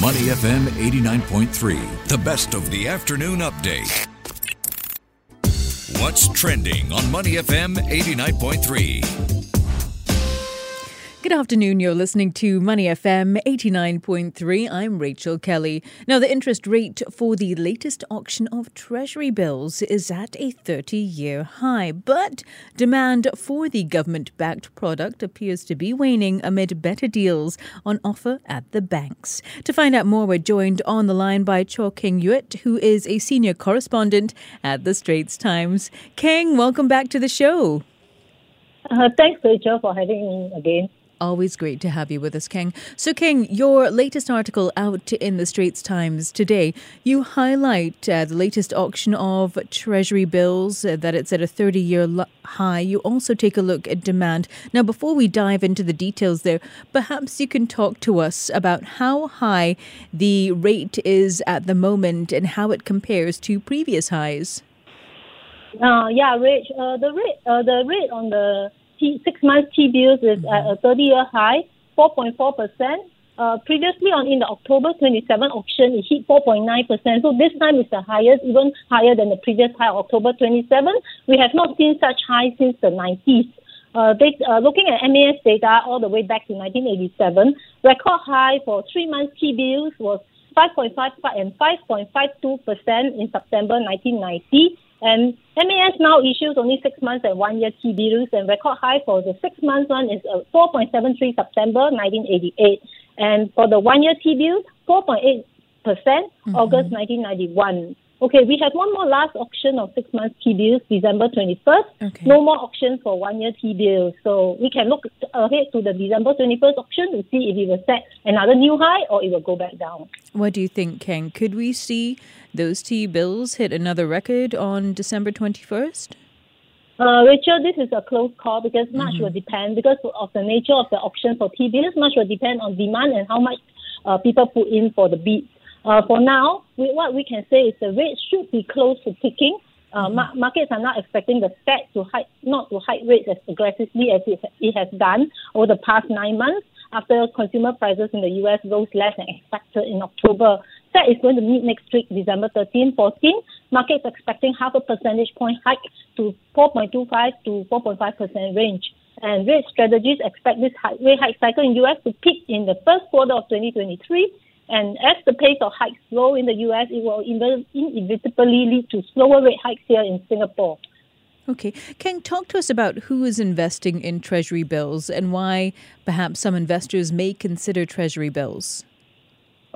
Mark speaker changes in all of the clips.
Speaker 1: Money FM 89.3, the best of the afternoon update. What's trending on Money FM 89.3?
Speaker 2: Good afternoon. You're listening to Money FM 89.3. I'm Rachel Kelly. Now, the interest rate for the latest auction of Treasury bills is at a 30 year high, but demand for the government backed product appears to be waning amid better deals on offer at the banks. To find out more, we're joined on the line by Cho King Yut, who is a senior correspondent at the Straits Times. King, welcome back to the show.
Speaker 3: Uh, thanks, Rachel, for having me again.
Speaker 2: Always great to have you with us, King. So, King, your latest article out in the Straits Times today, you highlight uh, the latest auction of Treasury bills, uh, that it's at a 30 year high. You also take a look at demand. Now, before we dive into the details there, perhaps you can talk to us about how high the rate is at the moment and how it compares to previous highs.
Speaker 3: Uh, yeah, Rich, uh, the rate, uh, the rate on the T, six months T bills is mm-hmm. at a 30 year high, 4.4%. Uh, previously on in the October 27 auction, it hit 4.9%. So this time is the highest, even higher than the previous high, October 27. We have not seen such high since the 90s. Uh, they, uh, looking at MAS data all the way back to 1987, record high for three months T bills was 5.55 and 5.52% in September 1990 and MAS now issues only six months and one year T bills, and record high for the six months one is uh, 4.73 September 1988. And for the one year T bill, 4.8 percent mm-hmm. August 1991. Okay, we have one more last auction of six months T bills, December 21st. Okay. No more auctions for one year T bills. So we can look ahead to the December 21st auction to see if it will set another new high or it will go back down.
Speaker 2: What do you think, Ken? Could we see those T bills hit another record on December 21st?
Speaker 3: Uh, Rachel, this is a close call because much mm-hmm. will depend because of the nature of the auction for T bills. Much will depend on demand and how much uh, people put in for the bid. Uh, for now, we, what we can say is the rate should be close to peaking. Uh, mm-hmm. ma- markets are not expecting the Fed to hike, not to hike rates as aggressively as it, it has done over the past nine months after consumer prices in the U.S. rose less than expected in October. Fed is going to meet next week, December 13, 14. Markets expecting half a percentage point hike to 4.25 to 4.5% range. And rate strategists expect this rate hike cycle in U.S. to peak in the first quarter of 2023 and as the pace of hikes slow in the US, it will inevitably lead to slower rate hikes here in Singapore.
Speaker 2: Okay. Can you talk to us about who is investing in Treasury bills and why perhaps some investors may consider Treasury bills?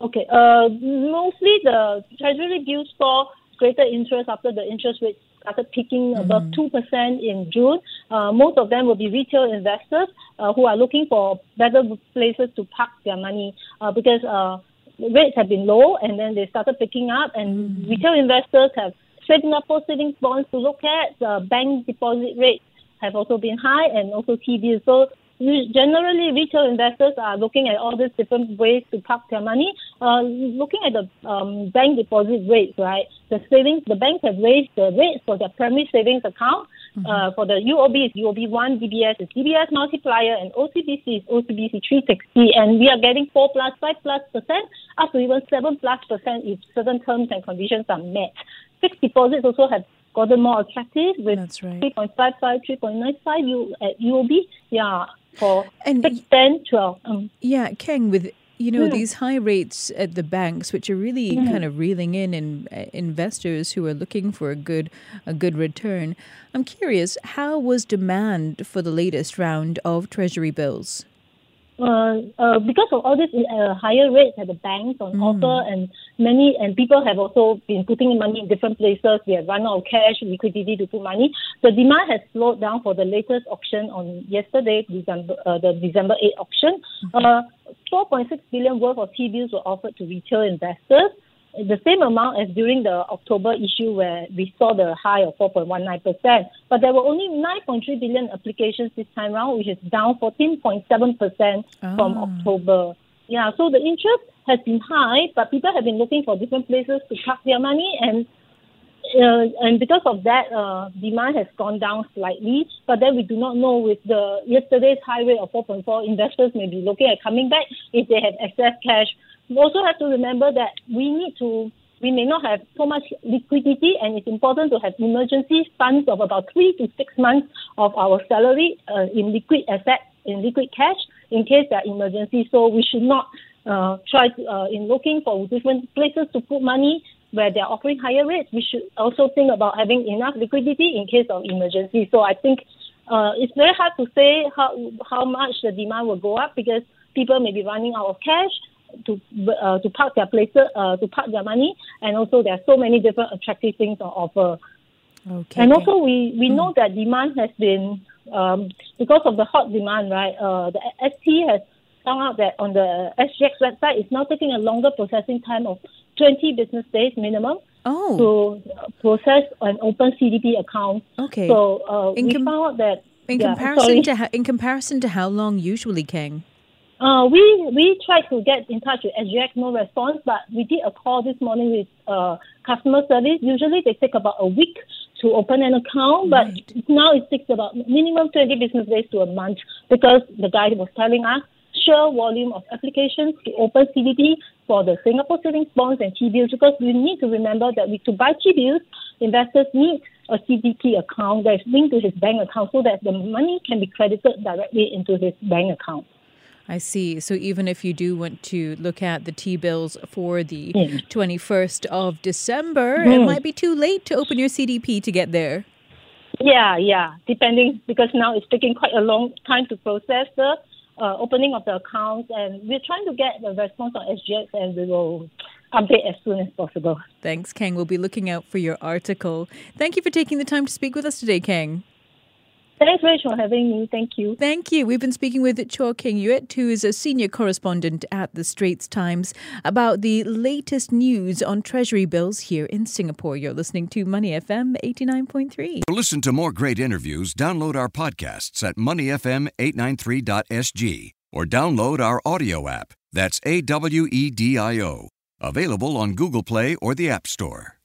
Speaker 3: Okay. Uh, mostly the Treasury bills saw greater interest after the interest rate started peaking mm-hmm. above 2% in June. Uh, most of them will be retail investors uh, who are looking for better places to park their money uh, because uh, rates have been low and then they started picking up and mm. retail investors have Singapore savings bonds to look at. The bank deposit rates have also been high and also T-bills. So generally retail investors are looking at all these different ways to park their money. Uh, looking at the um, bank deposit rates, right? The savings, the banks have raised the rates for their primary savings account. Mm-hmm. Uh, for the UOB is UOB one, DBS is DBS multiplier, and OCBC is OCBC 360, and we are getting four plus, five plus percent, up to even seven plus percent if certain terms and conditions are met. Fixed deposits also have gotten more attractive with
Speaker 2: That's right.
Speaker 3: 3.55, 3.95 U, at UOB. Yeah, for and 6, 10, 12. Um.
Speaker 2: Yeah, Keng, with you know, these high rates at the banks, which are really kind of reeling in, in uh, investors who are looking for a good a good return. I'm curious, how was demand for the latest round of Treasury bills?
Speaker 3: Uh, uh, because of all this uh, higher rates at the banks on mm. offer, and many and people have also been putting money in different places. We have run out of cash, liquidity to put money. The demand has slowed down for the latest auction on yesterday, December, uh, the December 8 auction. Mm-hmm. 4.6 billion worth of T bills were offered to retail investors the same amount as during the October issue where we saw the high of 4.19%. But there were only 9.3 billion applications this time around, which is down 14.7% oh. from ah. October. Yeah, so the interest has been high, but people have been looking for different places to park their money. And uh, and because of that, uh, demand has gone down slightly. But then we do not know with the yesterday's high rate of 4.4, investors may be looking at coming back if they have excess cash. We also have to remember that we need to we may not have so much liquidity, and it's important to have emergency funds of about three to six months of our salary uh, in liquid assets, in liquid cash, in case there are emergencies. So we should not uh, try to, uh, in looking for different places to put money where they're offering higher rates. We should also think about having enough liquidity in case of emergency. So I think uh, it's very hard to say how how much the demand will go up because people may be running out of cash to uh, to park their places uh, to park their money, and also there are so many different attractive things on offer. Okay. And also we we mm. know that demand has been um, because of the hot demand, right? Uh, the ST has found out that on the SGX website, it's now taking a longer processing time of 20 business days minimum.
Speaker 2: Oh.
Speaker 3: To process an open CDP account.
Speaker 2: Okay.
Speaker 3: So uh, in we com- found out that
Speaker 2: in yeah, comparison sorry. to ha- in comparison to how long usually, Kang?
Speaker 3: Uh, we we tried to get in touch with SGX, no response, but we did a call this morning with uh, customer service. Usually they take about a week to open an account, but right. now it takes about minimum 20 business days to a month because the guy was telling us sheer volume of applications to open CDP for the Singapore savings bonds and T-bills because we need to remember that we, to buy T-bills, investors need a CDP account that is linked to his bank account so that the money can be credited directly into his bank account.
Speaker 2: I see. So even if you do want to look at the T bills for the mm. 21st of December, mm. it might be too late to open your CDP to get there.
Speaker 3: Yeah, yeah. Depending, because now it's taking quite a long time to process the uh, opening of the accounts, and we're trying to get the response on SGX, and we will update as soon as possible.
Speaker 2: Thanks, Kang. We'll be looking out for your article. Thank you for taking the time to speak with us today, Kang.
Speaker 3: Thanks, Rachel, for having me. Thank you.
Speaker 2: Thank you. We've been speaking with Chua Keng Yuet, who is a senior correspondent at the Straits Times, about the latest news on Treasury bills here in Singapore. You're listening to Money FM 89.3.
Speaker 1: To listen to more great interviews, download our podcasts at moneyfm893.sg or download our audio app. That's A W E D I O. Available on Google Play or the App Store.